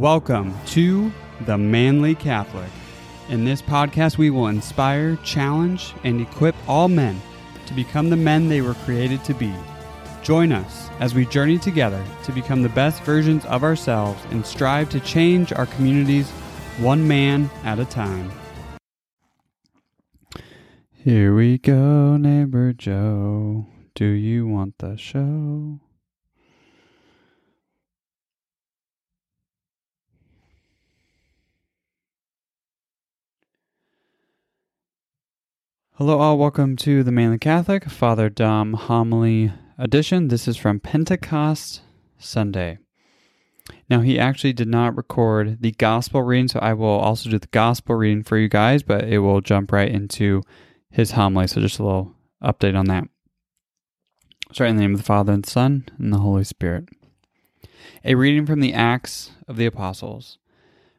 Welcome to The Manly Catholic. In this podcast, we will inspire, challenge, and equip all men to become the men they were created to be. Join us as we journey together to become the best versions of ourselves and strive to change our communities one man at a time. Here we go, neighbor Joe. Do you want the show? Hello, all. Welcome to the Manly Catholic Father Dom Homily Edition. This is from Pentecost Sunday. Now, he actually did not record the gospel reading, so I will also do the gospel reading for you guys, but it will jump right into his homily. So, just a little update on that. Start in the name of the Father, and the Son, and the Holy Spirit. A reading from the Acts of the Apostles.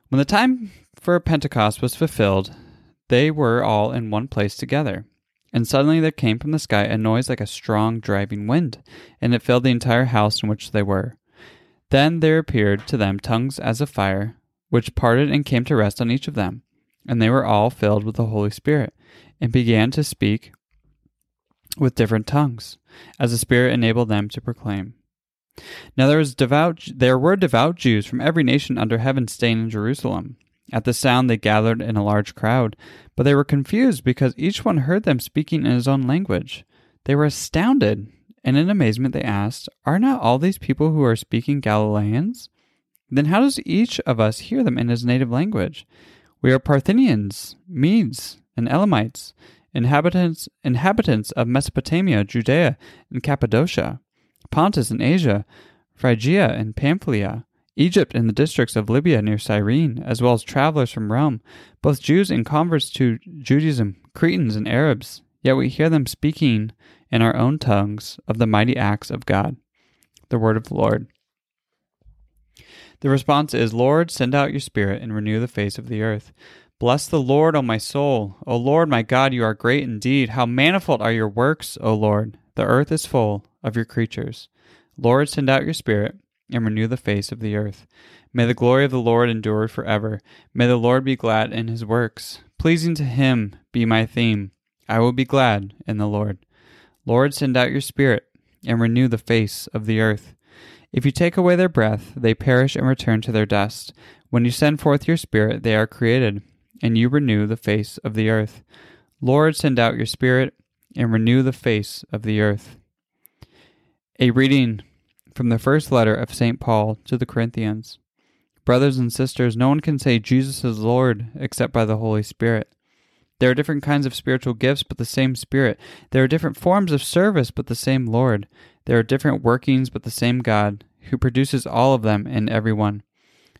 When the time for Pentecost was fulfilled, they were all in one place together. And suddenly there came from the sky a noise like a strong driving wind, and it filled the entire house in which they were. Then there appeared to them tongues as of fire, which parted and came to rest on each of them. And they were all filled with the Holy Spirit, and began to speak with different tongues, as the Spirit enabled them to proclaim. Now there was devout there were devout Jews from every nation under heaven staying in Jerusalem. At the sound, they gathered in a large crowd, but they were confused because each one heard them speaking in his own language. They were astounded, and in amazement they asked, Are not all these people who are speaking Galileans? Then how does each of us hear them in his native language? We are Parthians, Medes, and Elamites, inhabitants, inhabitants of Mesopotamia, Judea, and Cappadocia, Pontus and Asia, Phrygia and Pamphylia Egypt and the districts of Libya near Cyrene, as well as travelers from Rome, both Jews and converts to Judaism, Cretans and Arabs. Yet we hear them speaking in our own tongues of the mighty acts of God. The word of the Lord. The response is, Lord, send out your Spirit and renew the face of the earth. Bless the Lord, O my soul. O Lord, my God, you are great indeed. How manifold are your works, O Lord. The earth is full of your creatures. Lord, send out your Spirit and renew the face of the earth. May the glory of the Lord endure forever. May the Lord be glad in his works. Pleasing to him be my theme. I will be glad in the Lord. Lord, send out your Spirit and renew the face of the earth. If you take away their breath, they perish and return to their dust. When you send forth your Spirit, they are created, and you renew the face of the earth. Lord, send out your Spirit and renew the face of the earth. A reading from the first letter of St. Paul to the Corinthians. Brothers and sisters, no one can say Jesus is Lord except by the Holy Spirit. There are different kinds of spiritual gifts, but the same Spirit. There are different forms of service, but the same Lord. There are different workings, but the same God, who produces all of them in everyone.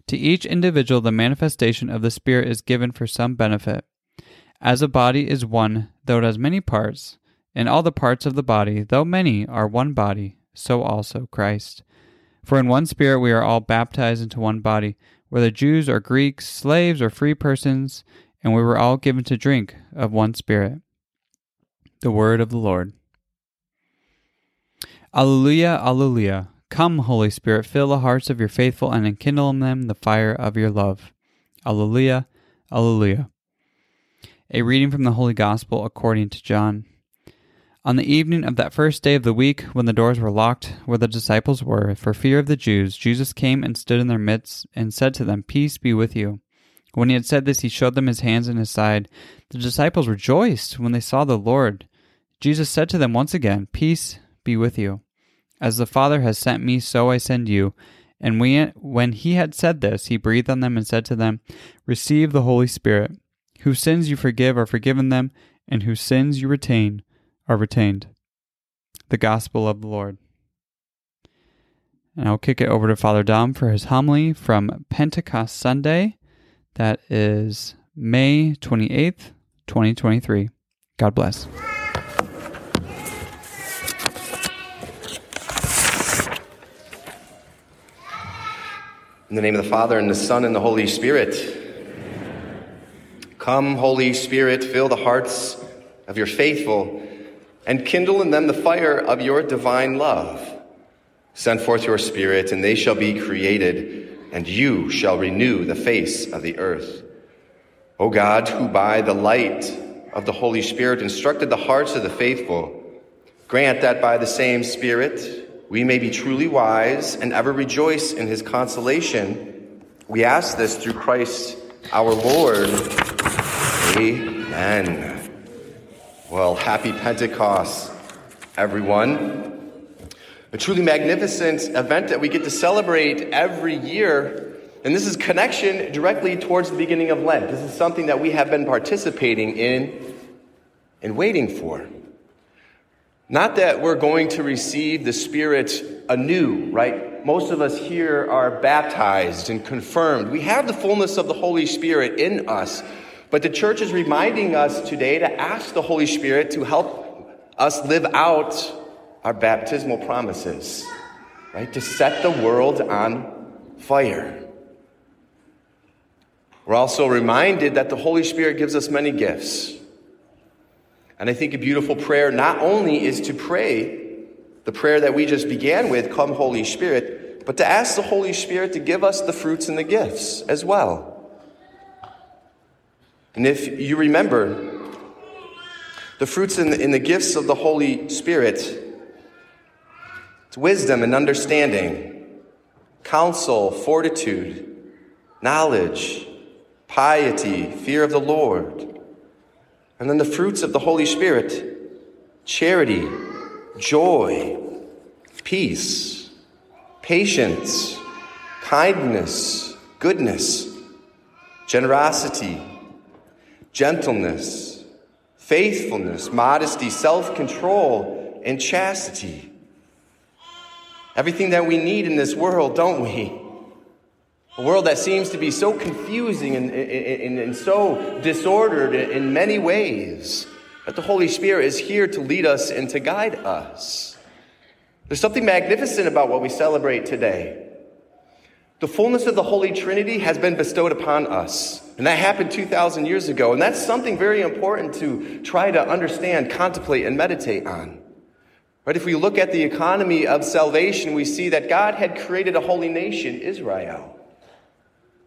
To each individual, the manifestation of the Spirit is given for some benefit. As a body is one, though it has many parts, and all the parts of the body, though many, are one body, so also Christ. For in one Spirit we are all baptized into one body, whether Jews or Greeks, slaves or free persons, and we were all given to drink of one Spirit. The Word of the Lord. Alleluia, Alleluia. Come, Holy Spirit, fill the hearts of your faithful and enkindle in them the fire of your love. Alleluia, Alleluia. A reading from the Holy Gospel according to John. On the evening of that first day of the week, when the doors were locked where the disciples were, for fear of the Jews, Jesus came and stood in their midst and said to them, Peace be with you. When he had said this, he showed them his hands and his side. The disciples rejoiced when they saw the Lord. Jesus said to them once again, Peace be with you. As the Father has sent me, so I send you. And we, when he had said this, he breathed on them and said to them, Receive the Holy Spirit. Whose sins you forgive are forgiven them, and whose sins you retain are retained. The Gospel of the Lord. And I'll kick it over to Father Dom for his homily from Pentecost Sunday. That is May 28th, 2023. God bless. In the name of the Father, and the Son, and the Holy Spirit. Come, Holy Spirit, fill the hearts of your faithful and kindle in them the fire of your divine love. Send forth your Spirit, and they shall be created, and you shall renew the face of the earth. O God, who by the light of the Holy Spirit instructed the hearts of the faithful, grant that by the same Spirit we may be truly wise and ever rejoice in his consolation. We ask this through Christ our Lord. Amen. Well, happy Pentecost, everyone. A truly magnificent event that we get to celebrate every year. And this is connection directly towards the beginning of Lent. This is something that we have been participating in and waiting for. Not that we're going to receive the Spirit anew, right? Most of us here are baptized and confirmed. We have the fullness of the Holy Spirit in us. But the church is reminding us today to ask the Holy Spirit to help us live out our baptismal promises, right? To set the world on fire. We're also reminded that the Holy Spirit gives us many gifts. And I think a beautiful prayer not only is to pray the prayer that we just began with, Come, Holy Spirit, but to ask the Holy Spirit to give us the fruits and the gifts as well. And if you remember, the fruits and the, the gifts of the Holy Spirit it's wisdom and understanding, counsel, fortitude, knowledge, piety, fear of the Lord. And then the fruits of the Holy Spirit charity, joy, peace, patience, kindness, goodness, generosity, gentleness, faithfulness, modesty, self control, and chastity. Everything that we need in this world, don't we? A world that seems to be so confusing and, and, and, so disordered in many ways. But the Holy Spirit is here to lead us and to guide us. There's something magnificent about what we celebrate today. The fullness of the Holy Trinity has been bestowed upon us. And that happened 2,000 years ago. And that's something very important to try to understand, contemplate, and meditate on. Right? If we look at the economy of salvation, we see that God had created a holy nation, Israel,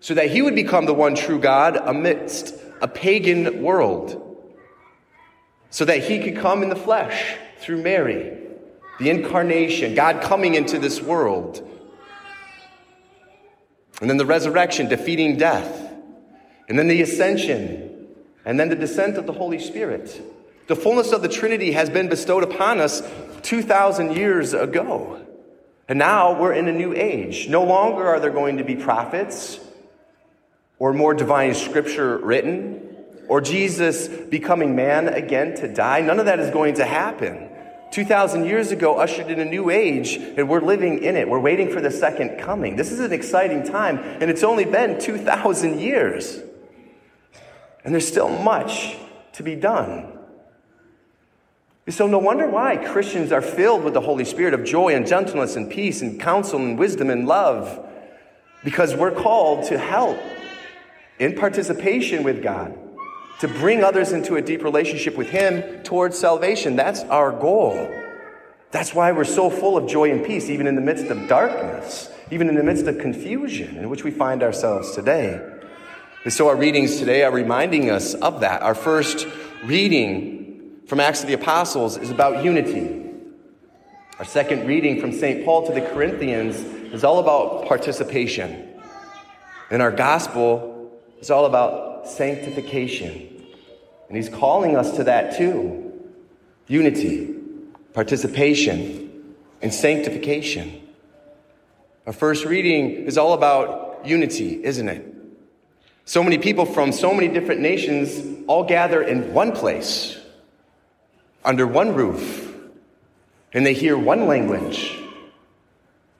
so that he would become the one true God amidst a pagan world, so that he could come in the flesh through Mary, the incarnation, God coming into this world. And then the resurrection, defeating death. And then the ascension. And then the descent of the Holy Spirit. The fullness of the Trinity has been bestowed upon us 2,000 years ago. And now we're in a new age. No longer are there going to be prophets or more divine scripture written or Jesus becoming man again to die. None of that is going to happen. 2,000 years ago ushered in a new age, and we're living in it. We're waiting for the second coming. This is an exciting time, and it's only been 2,000 years. And there's still much to be done. So, no wonder why Christians are filled with the Holy Spirit of joy and gentleness and peace and counsel and wisdom and love, because we're called to help in participation with God, to bring others into a deep relationship with Him towards salvation. That's our goal. That's why we're so full of joy and peace, even in the midst of darkness, even in the midst of confusion in which we find ourselves today. And so, our readings today are reminding us of that. Our first reading from Acts of the Apostles is about unity. Our second reading from St. Paul to the Corinthians is all about participation. And our gospel is all about sanctification. And he's calling us to that too unity, participation, and sanctification. Our first reading is all about unity, isn't it? So many people from so many different nations all gather in one place under one roof and they hear one language.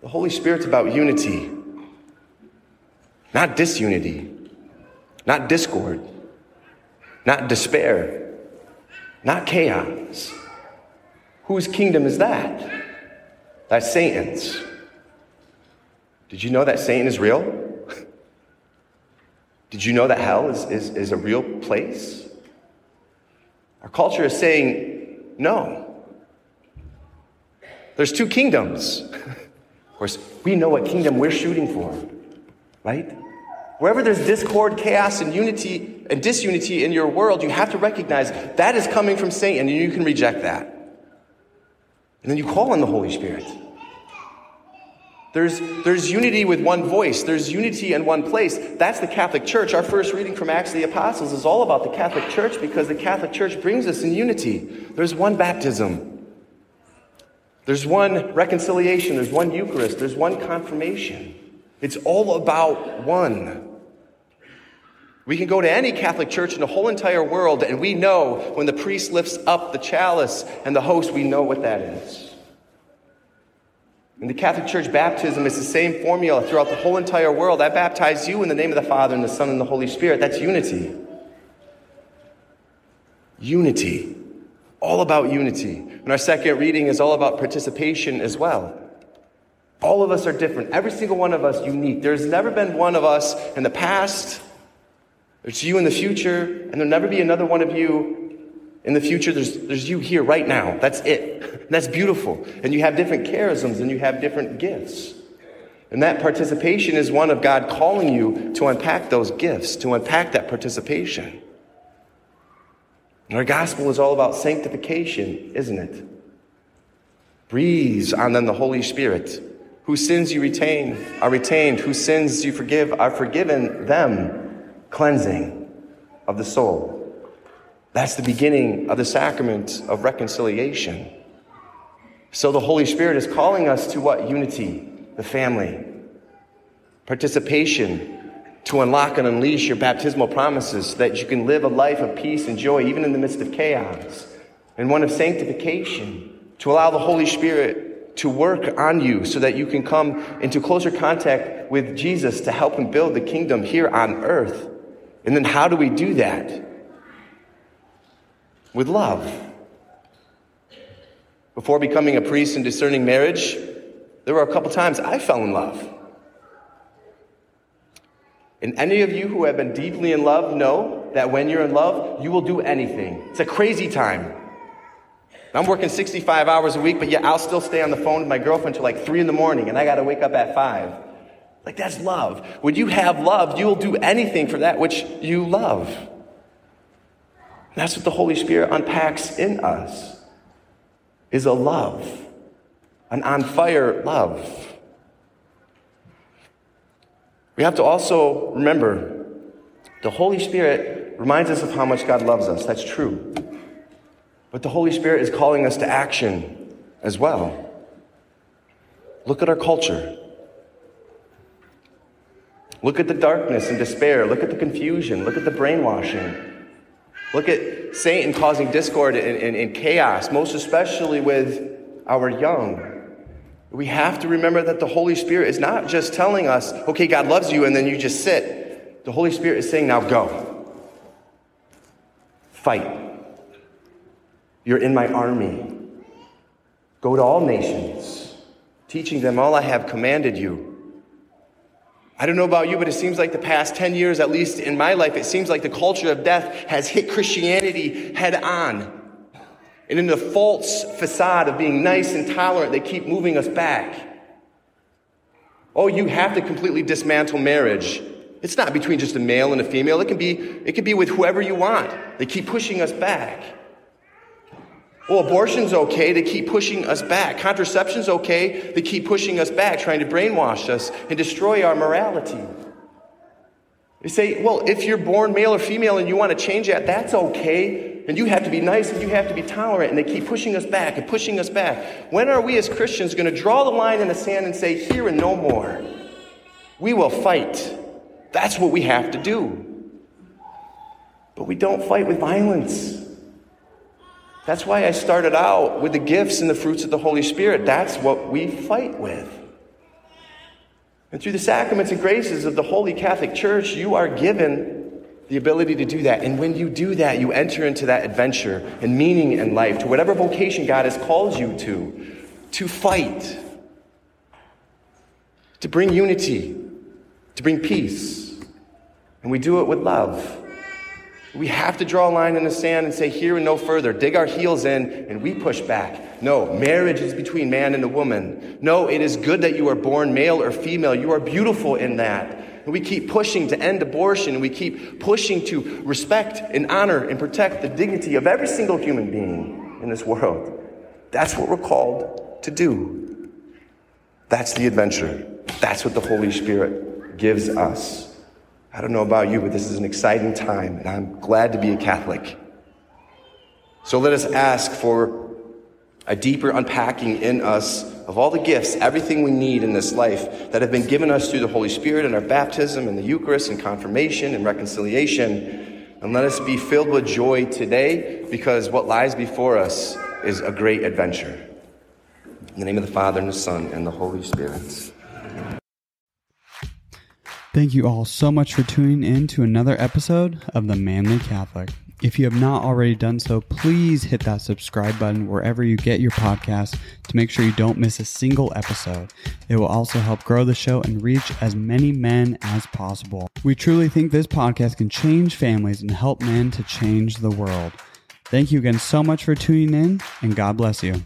The Holy Spirit's about unity, not disunity, not discord, not despair, not chaos. Whose kingdom is that? That's Satan's. Did you know that Satan is real? Did you know that hell is, is, is a real place? Our culture is saying no. There's two kingdoms. of course, we know what kingdom we're shooting for. Right? Wherever there's discord, chaos, and unity and disunity in your world, you have to recognize that is coming from Satan, and you can reject that. And then you call on the Holy Spirit. There's, there's unity with one voice. There's unity in one place. That's the Catholic Church. Our first reading from Acts of the Apostles is all about the Catholic Church because the Catholic Church brings us in unity. There's one baptism. There's one reconciliation. There's one Eucharist. There's one confirmation. It's all about one. We can go to any Catholic church in the whole entire world, and we know when the priest lifts up the chalice and the host, we know what that is. In the Catholic Church, baptism is the same formula throughout the whole entire world. I baptize you in the name of the Father and the Son and the Holy Spirit. That's unity. Unity. All about unity. And our second reading is all about participation as well. All of us are different. Every single one of us unique. There's never been one of us in the past. There's you in the future, and there'll never be another one of you in the future, there's, there's you here right now. That's it. That's beautiful. And you have different charisms and you have different gifts. And that participation is one of God calling you to unpack those gifts, to unpack that participation. And our gospel is all about sanctification, isn't it? Breathes on them the Holy Spirit. Whose sins you retain are retained, whose sins you forgive are forgiven them, cleansing of the soul. That's the beginning of the sacrament of reconciliation. So the Holy Spirit is calling us to what? Unity, the family, participation, to unlock and unleash your baptismal promises so that you can live a life of peace and joy even in the midst of chaos, and one of sanctification, to allow the Holy Spirit to work on you so that you can come into closer contact with Jesus to help him build the kingdom here on earth. And then how do we do that? with love. Before becoming a priest and discerning marriage, there were a couple times I fell in love. And any of you who have been deeply in love know that when you're in love, you will do anything. It's a crazy time. I'm working 65 hours a week, but yet I'll still stay on the phone with my girlfriend till like 3 in the morning, and I got to wake up at 5. Like, that's love. When you have love, you'll do anything for that which you love. That's what the Holy Spirit unpacks in us is a love, an on fire love. We have to also remember the Holy Spirit reminds us of how much God loves us. That's true. But the Holy Spirit is calling us to action as well. Look at our culture. Look at the darkness and despair. Look at the confusion. Look at the brainwashing. Look at Satan causing discord and, and, and, chaos, most especially with our young. We have to remember that the Holy Spirit is not just telling us, okay, God loves you, and then you just sit. The Holy Spirit is saying, now go. Fight. You're in my army. Go to all nations, teaching them all I have commanded you. I don't know about you, but it seems like the past 10 years, at least in my life, it seems like the culture of death has hit Christianity head on. And in the false facade of being nice and tolerant, they keep moving us back. Oh, you have to completely dismantle marriage. It's not between just a male and a female. It can be, it can be with whoever you want. They keep pushing us back. Well, abortion's okay, they keep pushing us back. Contraception's okay, they keep pushing us back, trying to brainwash us and destroy our morality. They say, well, if you're born male or female and you want to change that, that's okay. And you have to be nice and you have to be tolerant. And they keep pushing us back and pushing us back. When are we as Christians going to draw the line in the sand and say, here and no more? We will fight. That's what we have to do. But we don't fight with violence. That's why I started out with the gifts and the fruits of the Holy Spirit. That's what we fight with. And through the sacraments and graces of the Holy Catholic Church, you are given the ability to do that. And when you do that, you enter into that adventure and meaning in life, to whatever vocation God has called you to, to fight, to bring unity, to bring peace. And we do it with love. We have to draw a line in the sand and say, here and no further. Dig our heels in and we push back. No, marriage is between man and a woman. No, it is good that you are born male or female. You are beautiful in that. and we keep pushing to end abortion, and we keep pushing to respect and honor and protect the dignity of every single human being in this world. That's what we're called to do. That's the adventure. That's what the Holy Spirit gives us. I don't know about you, but this is an exciting time, and I'm glad to be a Catholic. So let us ask for a deeper unpacking in us of all the gifts, everything we need in this life that have been given us through the Holy Spirit and our baptism and the Eucharist and confirmation and reconciliation. And let us be filled with joy today because what lies before us is a great adventure. In the name of the Father and the Son and the Holy Spirit. Thank you all so much for tuning in to another episode of The Manly Catholic. If you have not already done so, please hit that subscribe button wherever you get your podcast to make sure you don't miss a single episode. It will also help grow the show and reach as many men as possible. We truly think this podcast can change families and help men to change the world. Thank you again so much for tuning in, and God bless you.